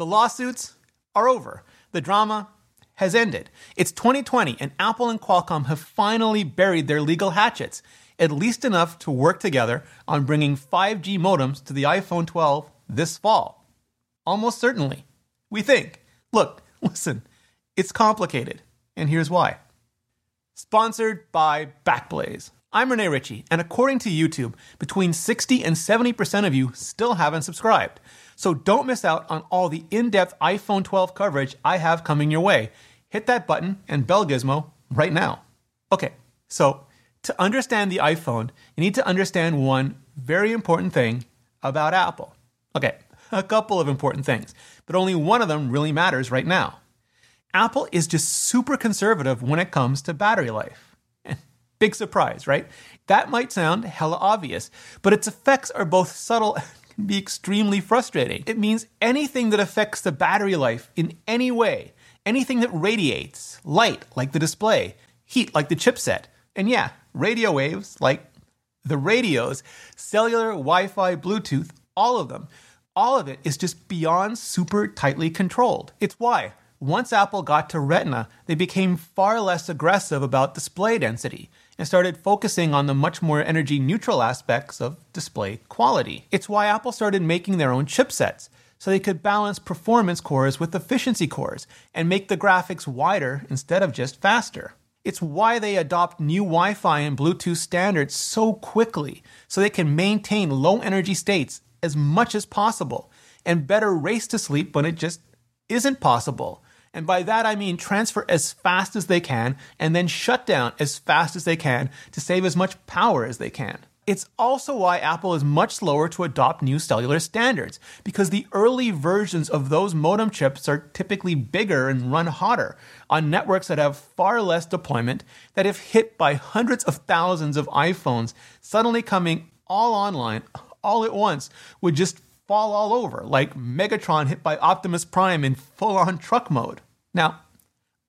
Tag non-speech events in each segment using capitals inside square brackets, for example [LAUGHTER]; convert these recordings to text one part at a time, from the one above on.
The lawsuits are over. The drama has ended. It's 2020, and Apple and Qualcomm have finally buried their legal hatchets, at least enough to work together on bringing 5G modems to the iPhone 12 this fall. Almost certainly. We think. Look, listen, it's complicated, and here's why. Sponsored by Backblaze. I'm Rene Ritchie, and according to YouTube, between 60 and 70% of you still haven't subscribed. So don't miss out on all the in depth iPhone 12 coverage I have coming your way. Hit that button and bell gizmo right now. Okay, so to understand the iPhone, you need to understand one very important thing about Apple. Okay, [LAUGHS] a couple of important things, but only one of them really matters right now. Apple is just super conservative when it comes to battery life. Big surprise, right? That might sound hella obvious, but its effects are both subtle and [LAUGHS] can be extremely frustrating. It means anything that affects the battery life in any way, anything that radiates, light like the display, heat like the chipset, and yeah, radio waves like the radios, cellular, Wi Fi, Bluetooth, all of them. All of it is just beyond super tightly controlled. It's why, once Apple got to Retina, they became far less aggressive about display density and started focusing on the much more energy neutral aspects of display quality. It's why Apple started making their own chipsets, so they could balance performance cores with efficiency cores and make the graphics wider instead of just faster. It's why they adopt new Wi Fi and Bluetooth standards so quickly, so they can maintain low energy states as much as possible and better race to sleep when it just isn't possible. And by that I mean transfer as fast as they can and then shut down as fast as they can to save as much power as they can. It's also why Apple is much slower to adopt new cellular standards, because the early versions of those modem chips are typically bigger and run hotter on networks that have far less deployment, that if hit by hundreds of thousands of iPhones suddenly coming all online all at once would just fall all over, like Megatron hit by Optimus Prime in full on truck mode. Now,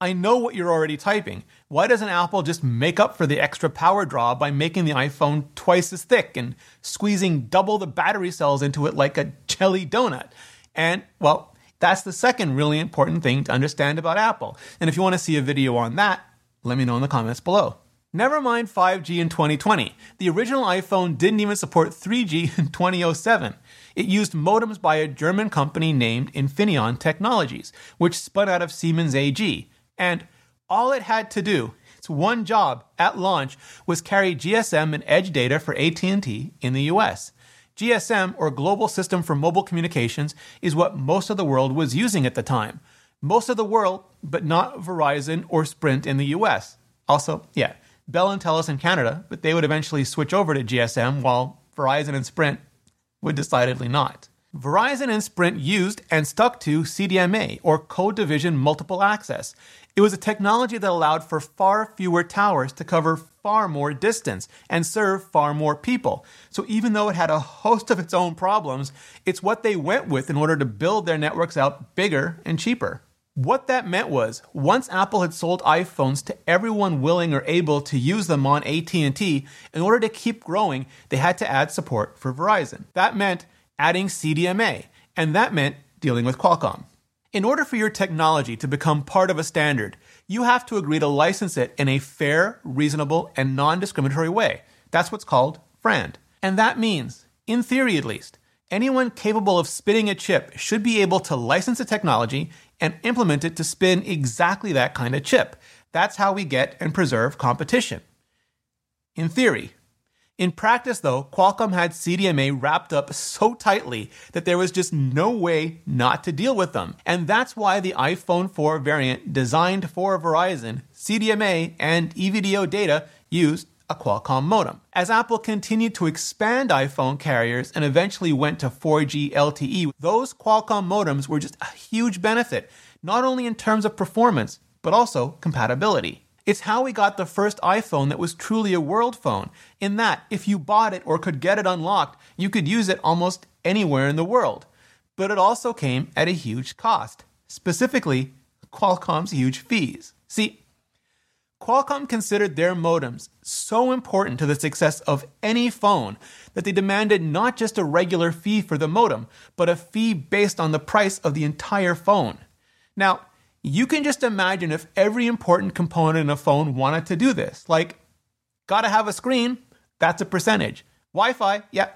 I know what you're already typing. Why doesn't Apple just make up for the extra power draw by making the iPhone twice as thick and squeezing double the battery cells into it like a jelly donut? And, well, that's the second really important thing to understand about Apple. And if you want to see a video on that, let me know in the comments below. Never mind 5G in 2020. The original iPhone didn't even support 3G [LAUGHS] in 2007. It used modems by a German company named Infineon Technologies, which spun out of Siemens AG. And all it had to do, its one job at launch, was carry GSM and edge data for AT&T in the US. GSM, or Global System for Mobile Communications, is what most of the world was using at the time. Most of the world, but not Verizon or Sprint in the US. Also, yeah, Bell and Telus in Canada, but they would eventually switch over to GSM while Verizon and Sprint would decidedly not. Verizon and Sprint used and stuck to CDMA, or Code Division Multiple Access. It was a technology that allowed for far fewer towers to cover far more distance and serve far more people. So even though it had a host of its own problems, it's what they went with in order to build their networks out bigger and cheaper. What that meant was, once Apple had sold iPhones to everyone willing or able to use them on AT&T, in order to keep growing, they had to add support for Verizon. That meant adding CDMA, and that meant dealing with Qualcomm. In order for your technology to become part of a standard, you have to agree to license it in a fair, reasonable, and non-discriminatory way. That's what's called FRAND. And that means, in theory at least, anyone capable of spitting a chip should be able to license a technology and implement it to spin exactly that kind of chip. That's how we get and preserve competition. In theory. In practice, though, Qualcomm had CDMA wrapped up so tightly that there was just no way not to deal with them. And that's why the iPhone 4 variant designed for Verizon, CDMA, and EVDO data used a Qualcomm modem. As Apple continued to expand iPhone carriers and eventually went to 4G LTE, those Qualcomm modems were just a huge benefit, not only in terms of performance, but also compatibility. It's how we got the first iPhone that was truly a world phone, in that if you bought it or could get it unlocked, you could use it almost anywhere in the world. But it also came at a huge cost, specifically Qualcomm's huge fees. See, Qualcomm considered their modems so important to the success of any phone that they demanded not just a regular fee for the modem, but a fee based on the price of the entire phone. Now, you can just imagine if every important component in a phone wanted to do this. Like, gotta have a screen, that's a percentage. Wi Fi, yeah,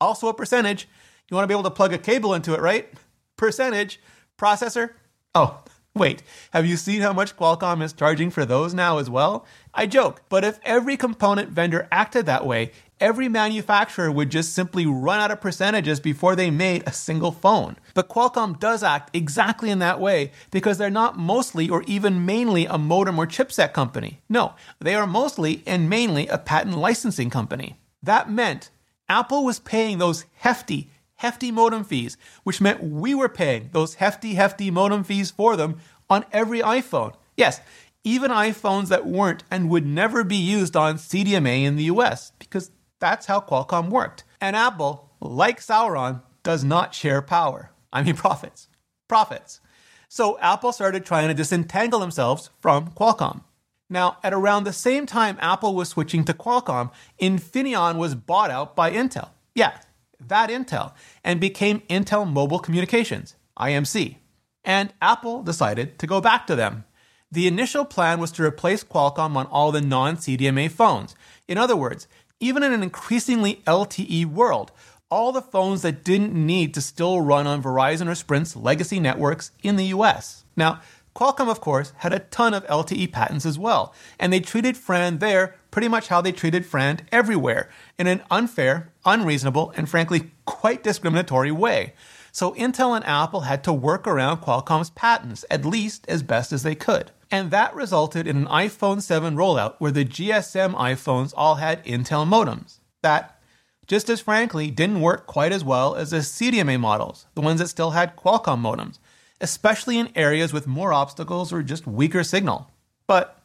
also a percentage. You wanna be able to plug a cable into it, right? Percentage. Processor, oh, Wait, have you seen how much Qualcomm is charging for those now as well? I joke, but if every component vendor acted that way, every manufacturer would just simply run out of percentages before they made a single phone. But Qualcomm does act exactly in that way because they're not mostly or even mainly a modem or chipset company. No, they are mostly and mainly a patent licensing company. That meant Apple was paying those hefty, hefty modem fees, which meant we were paying those hefty, hefty modem fees for them on every iPhone. Yes, even iPhones that weren't and would never be used on CDMA in the US, because that's how Qualcomm worked. And Apple, like Sauron, does not share power. I mean, [LAUGHS] profits. Profits. So Apple started trying to disentangle themselves from Qualcomm. Now, at around the same time Apple was switching to Qualcomm, Infineon was bought out by Intel. Yeah, that Intel, and became Intel Mobile Communications, IMC. And Apple decided to go back to them. The initial plan was to replace Qualcomm on all the non CDMA phones. In other words, even in an increasingly LTE world, all the phones that didn't need to still run on Verizon or Sprint's legacy networks in the US. Now, Qualcomm, of course, had a ton of LTE patents as well, and they treated FRAND there pretty much how they treated FRAND everywhere, in an unfair, unreasonable, and frankly quite discriminatory way. So Intel and Apple had to work around Qualcomm's patents, at least as best as they could. And that resulted in an iPhone 7 rollout where the GSM iPhones all had Intel modems. That, just as frankly, didn't work quite as well as the CDMA models, the ones that still had Qualcomm modems especially in areas with more obstacles or just weaker signal. But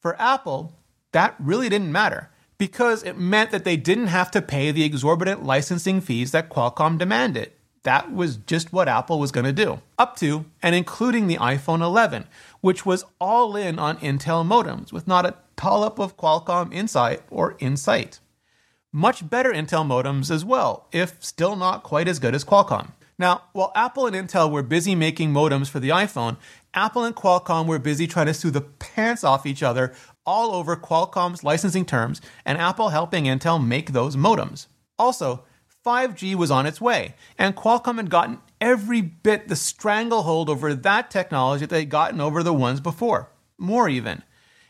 for Apple, that really didn't matter because it meant that they didn't have to pay the exorbitant licensing fees that Qualcomm demanded. That was just what Apple was going to do, up to and including the iPhone 11, which was all in on Intel modems with not a dollop of Qualcomm insight or insight. Much better Intel modems as well, if still not quite as good as Qualcomm. Now, while Apple and Intel were busy making modems for the iPhone, Apple and Qualcomm were busy trying to sue the pants off each other all over Qualcomm's licensing terms and Apple helping Intel make those modems. Also, 5G was on its way, and Qualcomm had gotten every bit the stranglehold over that technology that they'd gotten over the ones before. More even.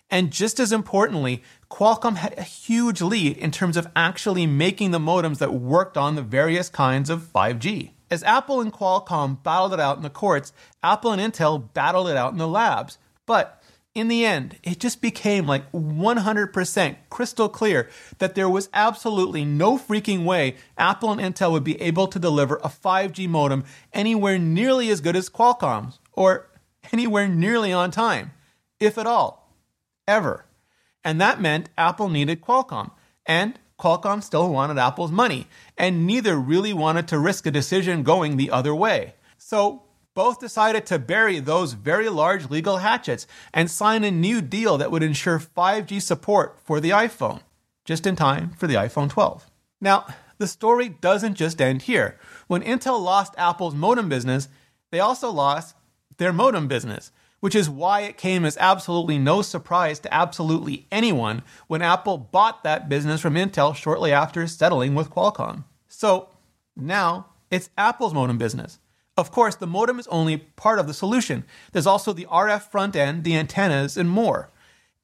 And just as importantly, Qualcomm had a huge lead in terms of actually making the modems that worked on the various kinds of 5G. As Apple and Qualcomm battled it out in the courts, Apple and Intel battled it out in the labs. But in the end, it just became like 100% crystal clear that there was absolutely no freaking way Apple and Intel would be able to deliver a 5G modem anywhere nearly as good as Qualcomm's, or anywhere nearly on time, if at all, ever. And that meant Apple needed Qualcomm. And Qualcomm still wanted Apple's money, and neither really wanted to risk a decision going the other way. So both decided to bury those very large legal hatchets and sign a new deal that would ensure 5G support for the iPhone, just in time for the iPhone 12. Now, the story doesn't just end here. When Intel lost Apple's modem business, they also lost their modem business which is why it came as absolutely no surprise to absolutely anyone when Apple bought that business from Intel shortly after settling with Qualcomm. So now it's Apple's modem business. Of course, the modem is only part of the solution. There's also the RF front end, the antennas, and more.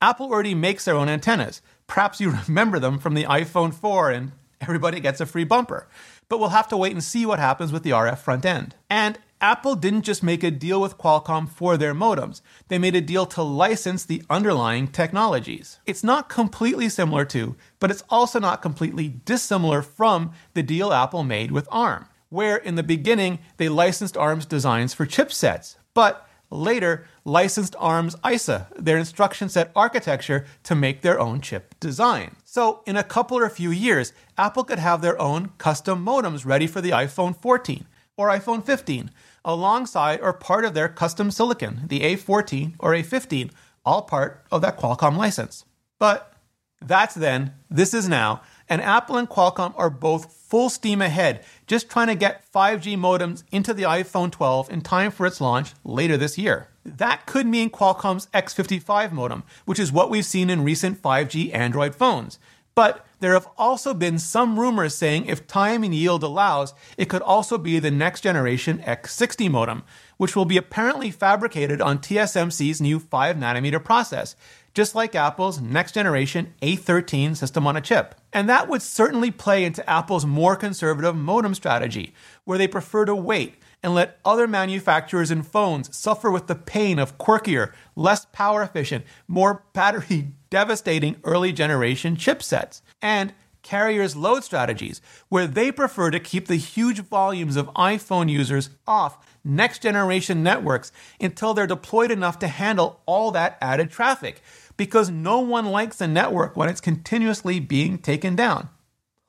Apple already makes their own antennas. Perhaps you [LAUGHS] remember them from the iPhone 4 and everybody gets a free bumper. But we'll have to wait and see what happens with the RF front end. And Apple didn't just make a deal with Qualcomm for their modems, they made a deal to license the underlying technologies. It's not completely similar to, but it's also not completely dissimilar from the deal Apple made with ARM, where in the beginning they licensed ARM's designs for chipsets, but later licensed ARM's ISA, their instruction set architecture, to make their own chip design. So, in a couple or a few years, Apple could have their own custom modems ready for the iPhone 14 or iPhone 15, alongside or part of their custom silicon, the A14 or A15, all part of that Qualcomm license. But that's then, this is now, and Apple and Qualcomm are both full steam ahead, just trying to get 5G modems into the iPhone 12 in time for its launch later this year. That could mean Qualcomm's X55 modem, which is what we've seen in recent 5G Android phones. But there have also been some rumors saying if time and yield allows, it could also be the next generation X60 modem, which will be apparently fabricated on TSMC's new 5 nanometer process, just like Apple's next generation A13 system on a chip. And that would certainly play into Apple's more conservative modem strategy, where they prefer to wait and let other manufacturers and phones suffer with the pain of quirkier, less power efficient, more battery [LAUGHS] devastating early generation chipsets. And carriers' load strategies, where they prefer to keep the huge volumes of iPhone users off next generation networks until they're deployed enough to handle all that added traffic, because no one likes a network when it's continuously being taken down.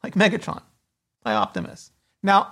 Like Megatron, by Optimus. Now,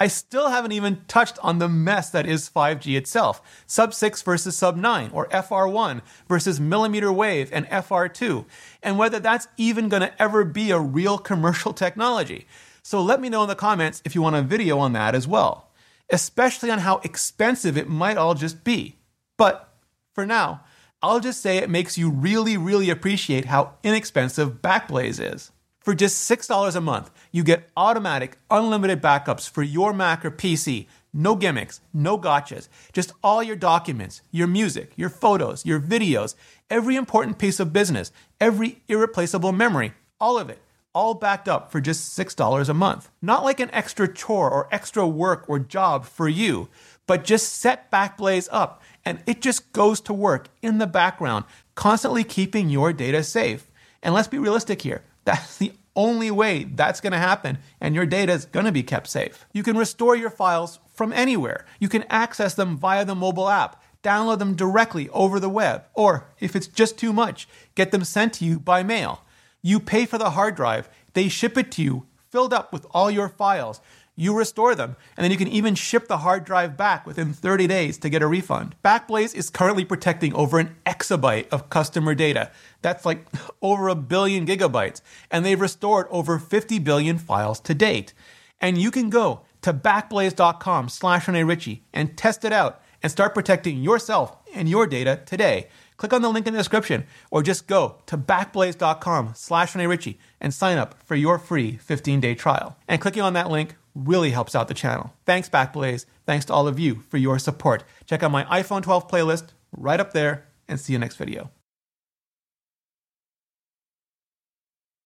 I still haven't even touched on the mess that is 5G itself. Sub 6 versus sub 9, or FR1 versus millimeter wave and FR2, and whether that's even going to ever be a real commercial technology. So let me know in the comments if you want a video on that as well, especially on how expensive it might all just be. But for now, I'll just say it makes you really, really appreciate how inexpensive Backblaze is. For just $6 a month, you get automatic, unlimited backups for your Mac or PC. No gimmicks, no gotchas, just all your documents, your music, your photos, your videos, every important piece of business, every irreplaceable memory, all of it, all backed up for just $6 a month. Not like an extra chore or extra work or job for you, but just set Backblaze up and it just goes to work in the background, constantly keeping your data safe. And let's be realistic here. [LAUGHS] That's the only way that's going to happen, and your data is going to be kept safe. You can restore your files from anywhere. You can access them via the mobile app, download them directly over the web, or if it's just too much, get them sent to you by mail. You pay for the hard drive, they ship it to you filled up with all your files you restore them, and then you can even ship the hard drive back within 30 days to get a refund. Backblaze is currently protecting over an exabyte of customer data. That's like [LAUGHS] over a billion gigabytes, and they've restored over 50 billion files to date. And you can go to backblaze.com slash Rene Ritchie and test it out and start protecting yourself and your data today. Click on the link in the description or just go to backblaze.com slash Rene Ritchie and sign up for your free 15-day trial. And clicking on that link really helps out the channel. Thanks, Backblaze. Thanks to all of you for your support. Check out my iPhone 12 playlist right up there and see you next video.